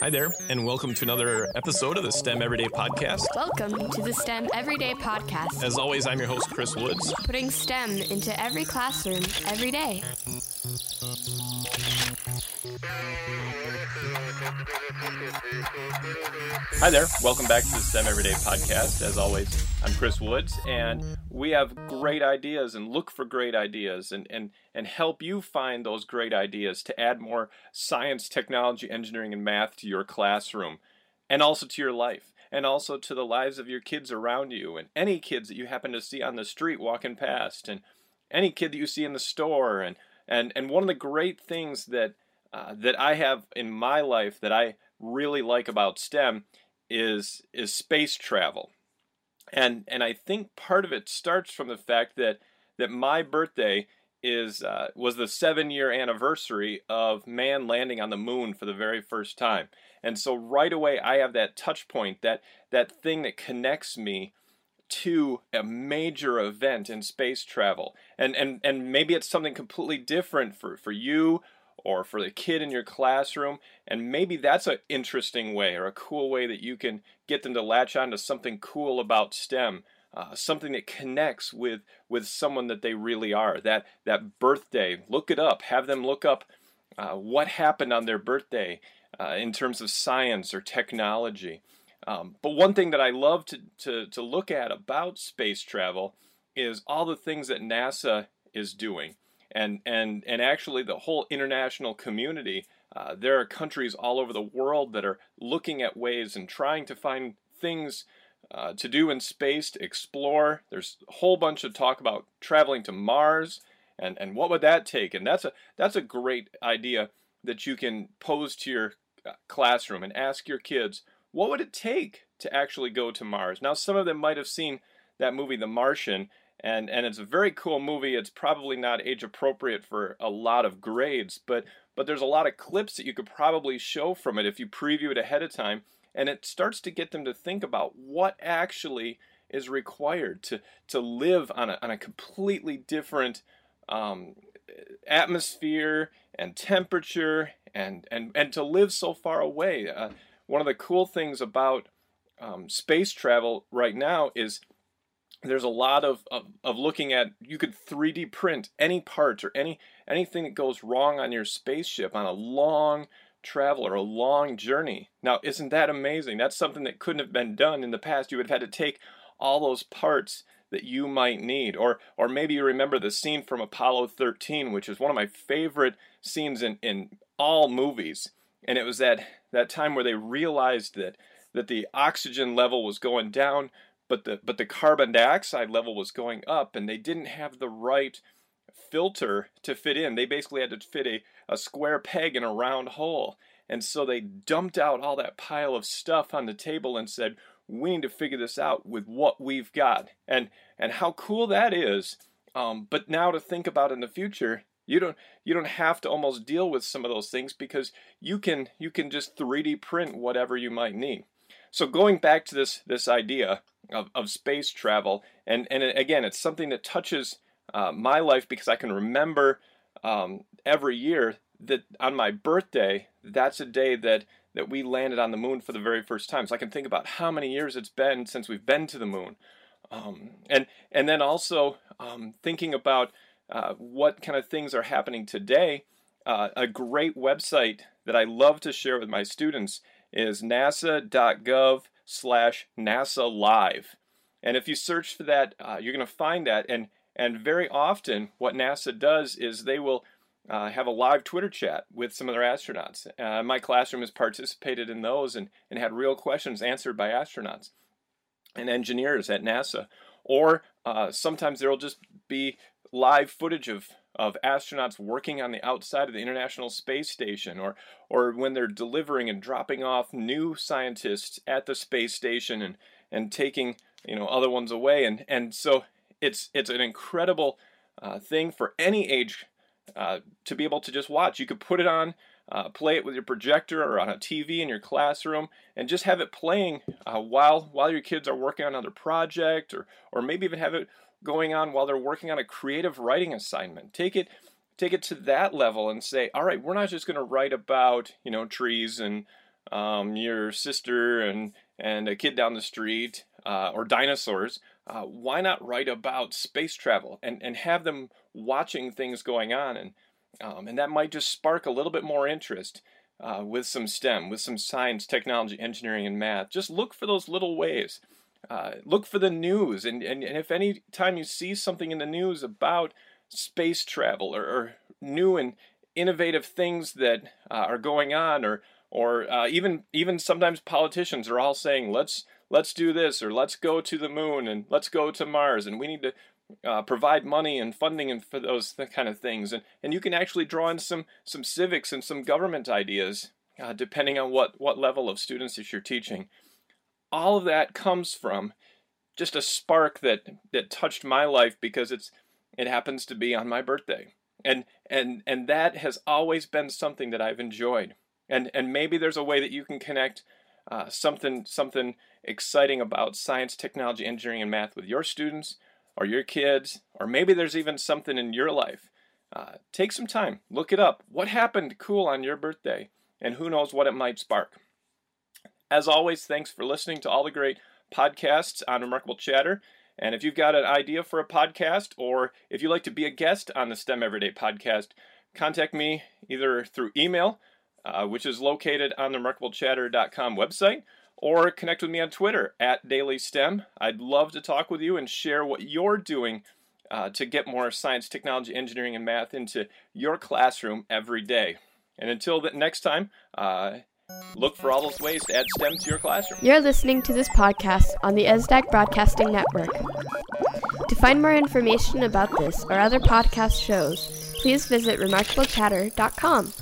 Hi there, and welcome to another episode of the STEM Everyday Podcast. Welcome to the STEM Everyday Podcast, As always, I'm your host, Chris Woods. putting STEM into every classroom every day. Hi there, welcome back to the STEM Everyday Podcast. As always, I'm Chris Woods, and we have great ideas and look for great ideas and, and, and help you find those great ideas to add more science, technology, engineering, and math to your classroom and also to your life and also to the lives of your kids around you and any kids that you happen to see on the street walking past and any kid that you see in the store and and and one of the great things that uh, that I have in my life that I really like about STEM is is space travel, and and I think part of it starts from the fact that that my birthday is uh, was the seven year anniversary of man landing on the moon for the very first time, and so right away I have that touch point that that thing that connects me to a major event in space travel. And and and maybe it's something completely different for for you or for the kid in your classroom and maybe that's an interesting way or a cool way that you can get them to latch on to something cool about STEM uh, something that connects with with someone that they really are that that birthday. Look it up. Have them look up uh, what happened on their birthday uh, in terms of science or technology. Um, but one thing that I love to, to, to look at about space travel is all the things that NASA is doing. And, and, and actually, the whole international community, uh, there are countries all over the world that are looking at ways and trying to find things uh, to do in space, to explore. There's a whole bunch of talk about traveling to Mars and, and what would that take? And that's a, that's a great idea that you can pose to your uh, classroom and ask your kids what would it take to actually go to Mars? Now, some of them might have seen that movie, The Martian, and, and it's a very cool movie. It's probably not age appropriate for a lot of grades, but, but there's a lot of clips that you could probably show from it if you preview it ahead of time, and it starts to get them to think about what actually is required to, to live on a, on a completely different um, atmosphere and temperature and, and, and to live so far away. Uh, one of the cool things about um, space travel right now is there's a lot of, of, of looking at you could 3D print any parts or any anything that goes wrong on your spaceship on a long travel or a long journey. Now, isn't that amazing? That's something that couldn't have been done in the past. You would have had to take all those parts that you might need. Or or maybe you remember the scene from Apollo 13, which is one of my favorite scenes in, in all movies. And it was that that time where they realized that that the oxygen level was going down, but the but the carbon dioxide level was going up, and they didn't have the right filter to fit in. They basically had to fit a, a square peg in a round hole. And so they dumped out all that pile of stuff on the table and said, we need to figure this out with what we've got. And and how cool that is. Um, but now to think about in the future, you don't you don't have to almost deal with some of those things because you can you can just 3D print whatever you might need. So going back to this this idea of, of space travel, and and again, it's something that touches uh, my life because I can remember um, every year that on my birthday, that's a day that that we landed on the moon for the very first time. So I can think about how many years it's been since we've been to the moon, um, and and then also um, thinking about uh, what kind of things are happening today. Uh, a great website that I love to share with my students is nasa.gov slash NASA Live. And if you search for that, uh, you're going to find that. And, and very often, what NASA does is they will uh, have a live Twitter chat with some of their astronauts. Uh, my classroom has participated in those and, and had real questions answered by astronauts and engineers at NASA. Or uh, sometimes there will just be live footage of of astronauts working on the outside of the International Space Station or or when they're delivering and dropping off new scientists at the space station and and taking you know other ones away. And and so it's it's an incredible uh, thing for any age uh, to be able to just watch. You could put it on uh, play it with your projector or on a TV in your classroom and just have it playing uh, while while your kids are working on another project or or maybe even have it going on while they're working on a creative writing assignment. Take it take it to that level and say, all right, we're not just going to write about you know trees and um, your sister and and a kid down the street uh, or dinosaurs. Uh, why not write about space travel and, and have them watching things going on and um, and that might just spark a little bit more interest uh, with some STEM, with some science, technology, engineering, and math. Just look for those little ways. Uh, look for the news, and, and, and if any time you see something in the news about space travel or, or new and innovative things that uh, are going on, or or uh, even even sometimes politicians are all saying let's let's do this or let's go to the moon and let's go to Mars and we need to uh, provide money and funding and for those th- kind of things. And and you can actually draw in some some civics and some government ideas uh, depending on what what level of students that you're teaching all of that comes from just a spark that that touched my life because it's it happens to be on my birthday and and and that has always been something that I've enjoyed and and maybe there's a way that you can connect uh, something something exciting about science, technology, engineering, and math with your students or your kids, or maybe there's even something in your life. Uh, take some time, look it up. What happened cool on your birthday? And who knows what it might spark. As always, thanks for listening to all the great podcasts on Remarkable Chatter. And if you've got an idea for a podcast, or if you'd like to be a guest on the STEM Everyday podcast, contact me either through email, uh, which is located on the remarkablechatter.com website, or connect with me on Twitter at DailySTEM. I'd love to talk with you and share what you're doing uh, to get more science, technology, engineering, and math into your classroom every day. And until the next time, uh, look for all those ways to add STEM to your classroom. You're listening to this podcast on the ESDAC Broadcasting Network. To find more information about this or other podcast shows, please visit remarkablechatter.com.